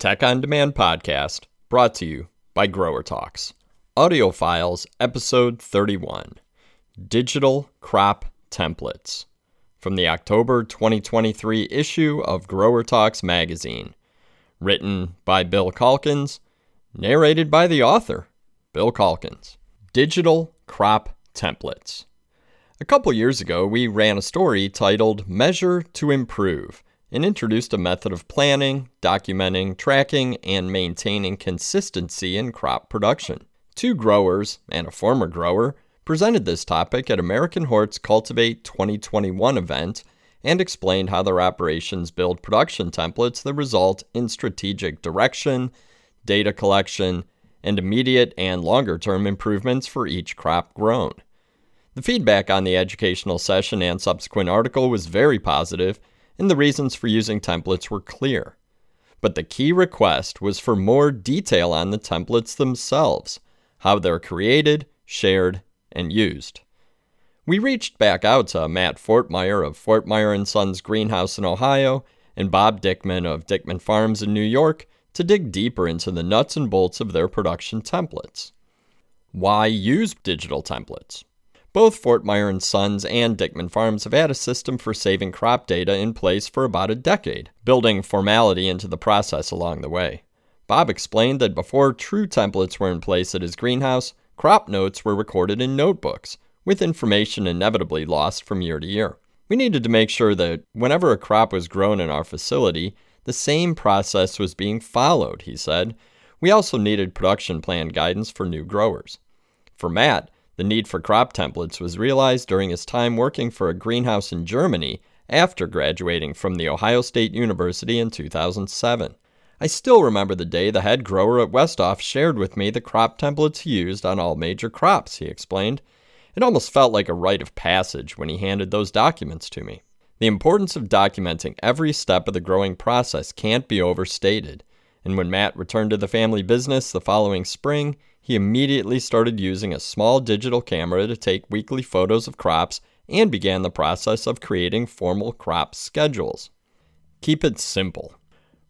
Tech on Demand podcast, brought to you by GrowerTalks. Audio Files, Episode 31 Digital Crop Templates. From the October 2023 issue of GrowerTalks magazine. Written by Bill Calkins, narrated by the author, Bill Calkins. Digital Crop Templates. A couple years ago, we ran a story titled Measure to Improve and introduced a method of planning, documenting, tracking, and maintaining consistency in crop production. Two growers and a former grower presented this topic at AmericanHort's Cultivate 2021 event and explained how their operations build production templates that result in strategic direction, data collection, and immediate and longer term improvements for each crop grown. The feedback on the educational session and subsequent article was very positive, and the reasons for using templates were clear. But the key request was for more detail on the templates themselves, how they're created, shared, and used. We reached back out to Matt Fortmeyer of Fortmeyer and Sons Greenhouse in Ohio and Bob Dickman of Dickman Farms in New York to dig deeper into the nuts and bolts of their production templates. Why use digital templates? Both Fortmeyer and Sons and Dickman Farms have had a system for saving crop data in place for about a decade, building formality into the process along the way. Bob explained that before true templates were in place at his greenhouse, crop notes were recorded in notebooks, with information inevitably lost from year to year. We needed to make sure that whenever a crop was grown in our facility, the same process was being followed, he said. We also needed production plan guidance for new growers. For Matt, the need for crop templates was realized during his time working for a greenhouse in Germany after graduating from The Ohio State University in 2007. I still remember the day the head grower at Westhoff shared with me the crop templates used on all major crops, he explained. It almost felt like a rite of passage when he handed those documents to me. The importance of documenting every step of the growing process can't be overstated, and when Matt returned to the family business the following spring, he immediately started using a small digital camera to take weekly photos of crops and began the process of creating formal crop schedules. Keep it simple.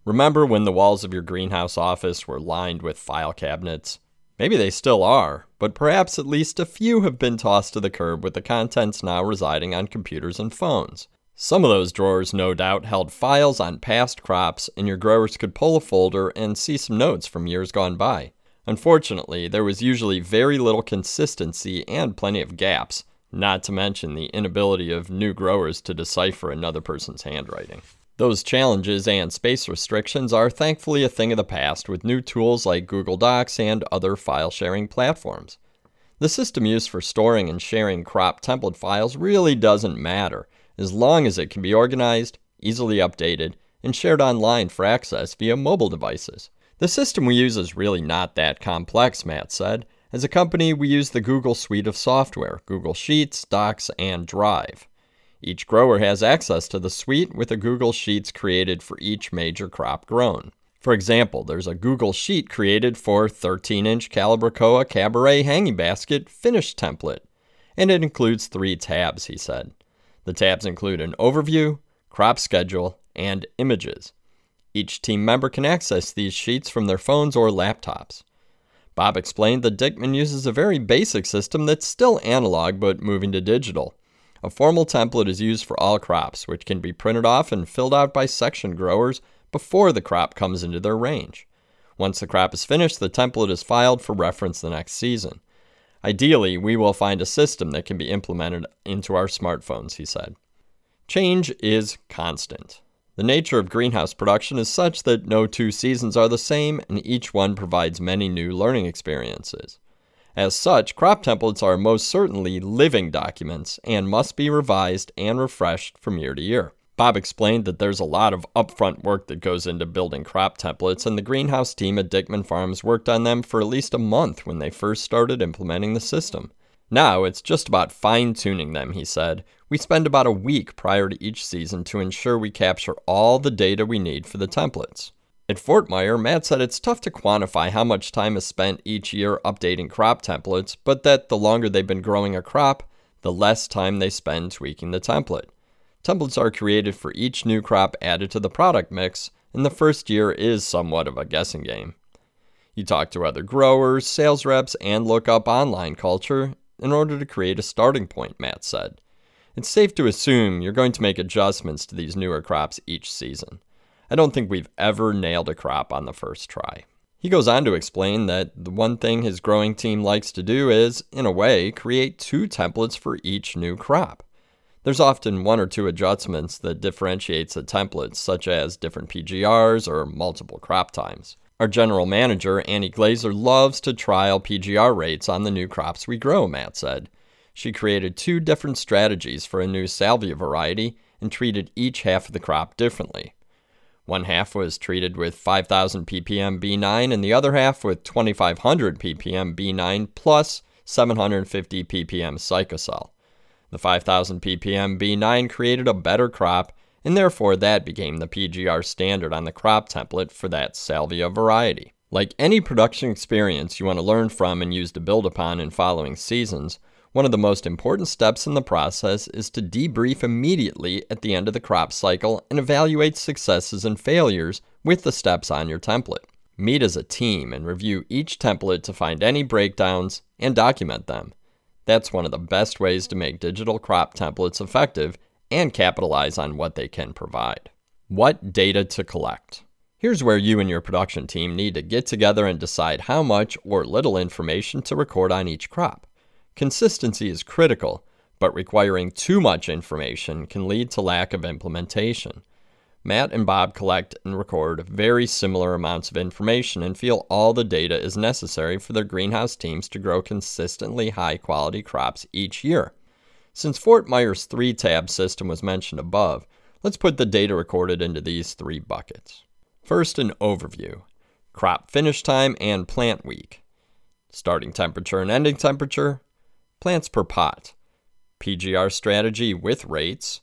Remember when the walls of your greenhouse office were lined with file cabinets? Maybe they still are, but perhaps at least a few have been tossed to the curb with the contents now residing on computers and phones. Some of those drawers, no doubt, held files on past crops, and your growers could pull a folder and see some notes from years gone by. Unfortunately, there was usually very little consistency and plenty of gaps, not to mention the inability of new growers to decipher another person's handwriting. Those challenges and space restrictions are thankfully a thing of the past with new tools like Google Docs and other file sharing platforms. The system used for storing and sharing crop template files really doesn't matter, as long as it can be organized, easily updated, and shared online for access via mobile devices. The system we use is really not that complex, Matt said. As a company, we use the Google suite of software Google Sheets, Docs, and Drive. Each grower has access to the suite with a Google Sheets created for each major crop grown. For example, there's a Google Sheet created for 13 inch Calibrachoa Cabaret hanging basket finish template, and it includes three tabs, he said. The tabs include an overview, crop schedule, and images. Each team member can access these sheets from their phones or laptops. Bob explained that Dickman uses a very basic system that's still analog but moving to digital. A formal template is used for all crops, which can be printed off and filled out by section growers before the crop comes into their range. Once the crop is finished, the template is filed for reference the next season. Ideally, we will find a system that can be implemented into our smartphones, he said. Change is constant. The nature of greenhouse production is such that no two seasons are the same, and each one provides many new learning experiences. As such, crop templates are most certainly living documents and must be revised and refreshed from year to year. Bob explained that there's a lot of upfront work that goes into building crop templates, and the greenhouse team at Dickman Farms worked on them for at least a month when they first started implementing the system. Now it's just about fine tuning them, he said. We spend about a week prior to each season to ensure we capture all the data we need for the templates. At Fortmeyer, Matt said it's tough to quantify how much time is spent each year updating crop templates, but that the longer they've been growing a crop, the less time they spend tweaking the template. Templates are created for each new crop added to the product mix, and the first year is somewhat of a guessing game. You talk to other growers, sales reps, and look up online culture in order to create a starting point, Matt said. It's safe to assume you're going to make adjustments to these newer crops each season. I don't think we've ever nailed a crop on the first try. He goes on to explain that the one thing his growing team likes to do is, in a way, create two templates for each new crop. There's often one or two adjustments that differentiates a template, such as different PGRs or multiple crop times. Our general manager, Annie Glazer, loves to trial PGR rates on the new crops we grow, Matt said. She created two different strategies for a new salvia variety and treated each half of the crop differently. One half was treated with 5000 ppm B9 and the other half with 2500 ppm B9 plus 750 ppm Cycocel. The 5000 ppm B9 created a better crop, and therefore that became the PGR standard on the crop template for that salvia variety. Like any production experience you want to learn from and use to build upon in following seasons, one of the most important steps in the process is to debrief immediately at the end of the crop cycle and evaluate successes and failures with the steps on your template. Meet as a team and review each template to find any breakdowns and document them. That's one of the best ways to make digital crop templates effective and capitalize on what they can provide. What data to collect? Here's where you and your production team need to get together and decide how much or little information to record on each crop. Consistency is critical, but requiring too much information can lead to lack of implementation. Matt and Bob collect and record very similar amounts of information and feel all the data is necessary for their greenhouse teams to grow consistently high quality crops each year. Since Fortmeyer's three tab system was mentioned above, let's put the data recorded into these three buckets. First, an overview. Crop finish time and plant week, starting temperature and ending temperature, plants per pot, PGR strategy with rates,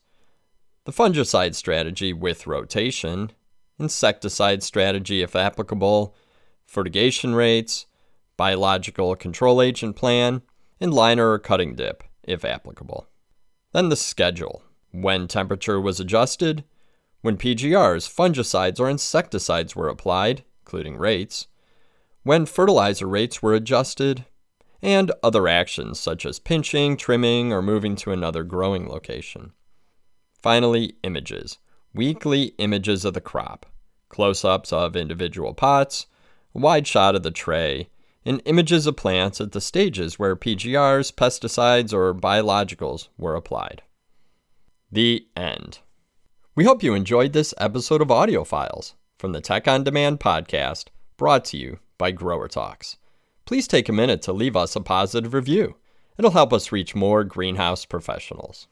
the fungicide strategy with rotation, insecticide strategy if applicable, fertigation rates, biological control agent plan, and liner or cutting dip if applicable. Then the schedule when temperature was adjusted, when PGRs, fungicides, or insecticides were applied, including rates, when fertilizer rates were adjusted, and other actions such as pinching, trimming, or moving to another growing location. Finally, images. Weekly images of the crop, close ups of individual pots, a wide shot of the tray, and images of plants at the stages where PGRs, pesticides, or biologicals were applied. The end. We hope you enjoyed this episode of Audio Files from the Tech on Demand podcast brought to you by GrowerTalks please take a minute to leave us a positive review. It'll help us reach more greenhouse professionals.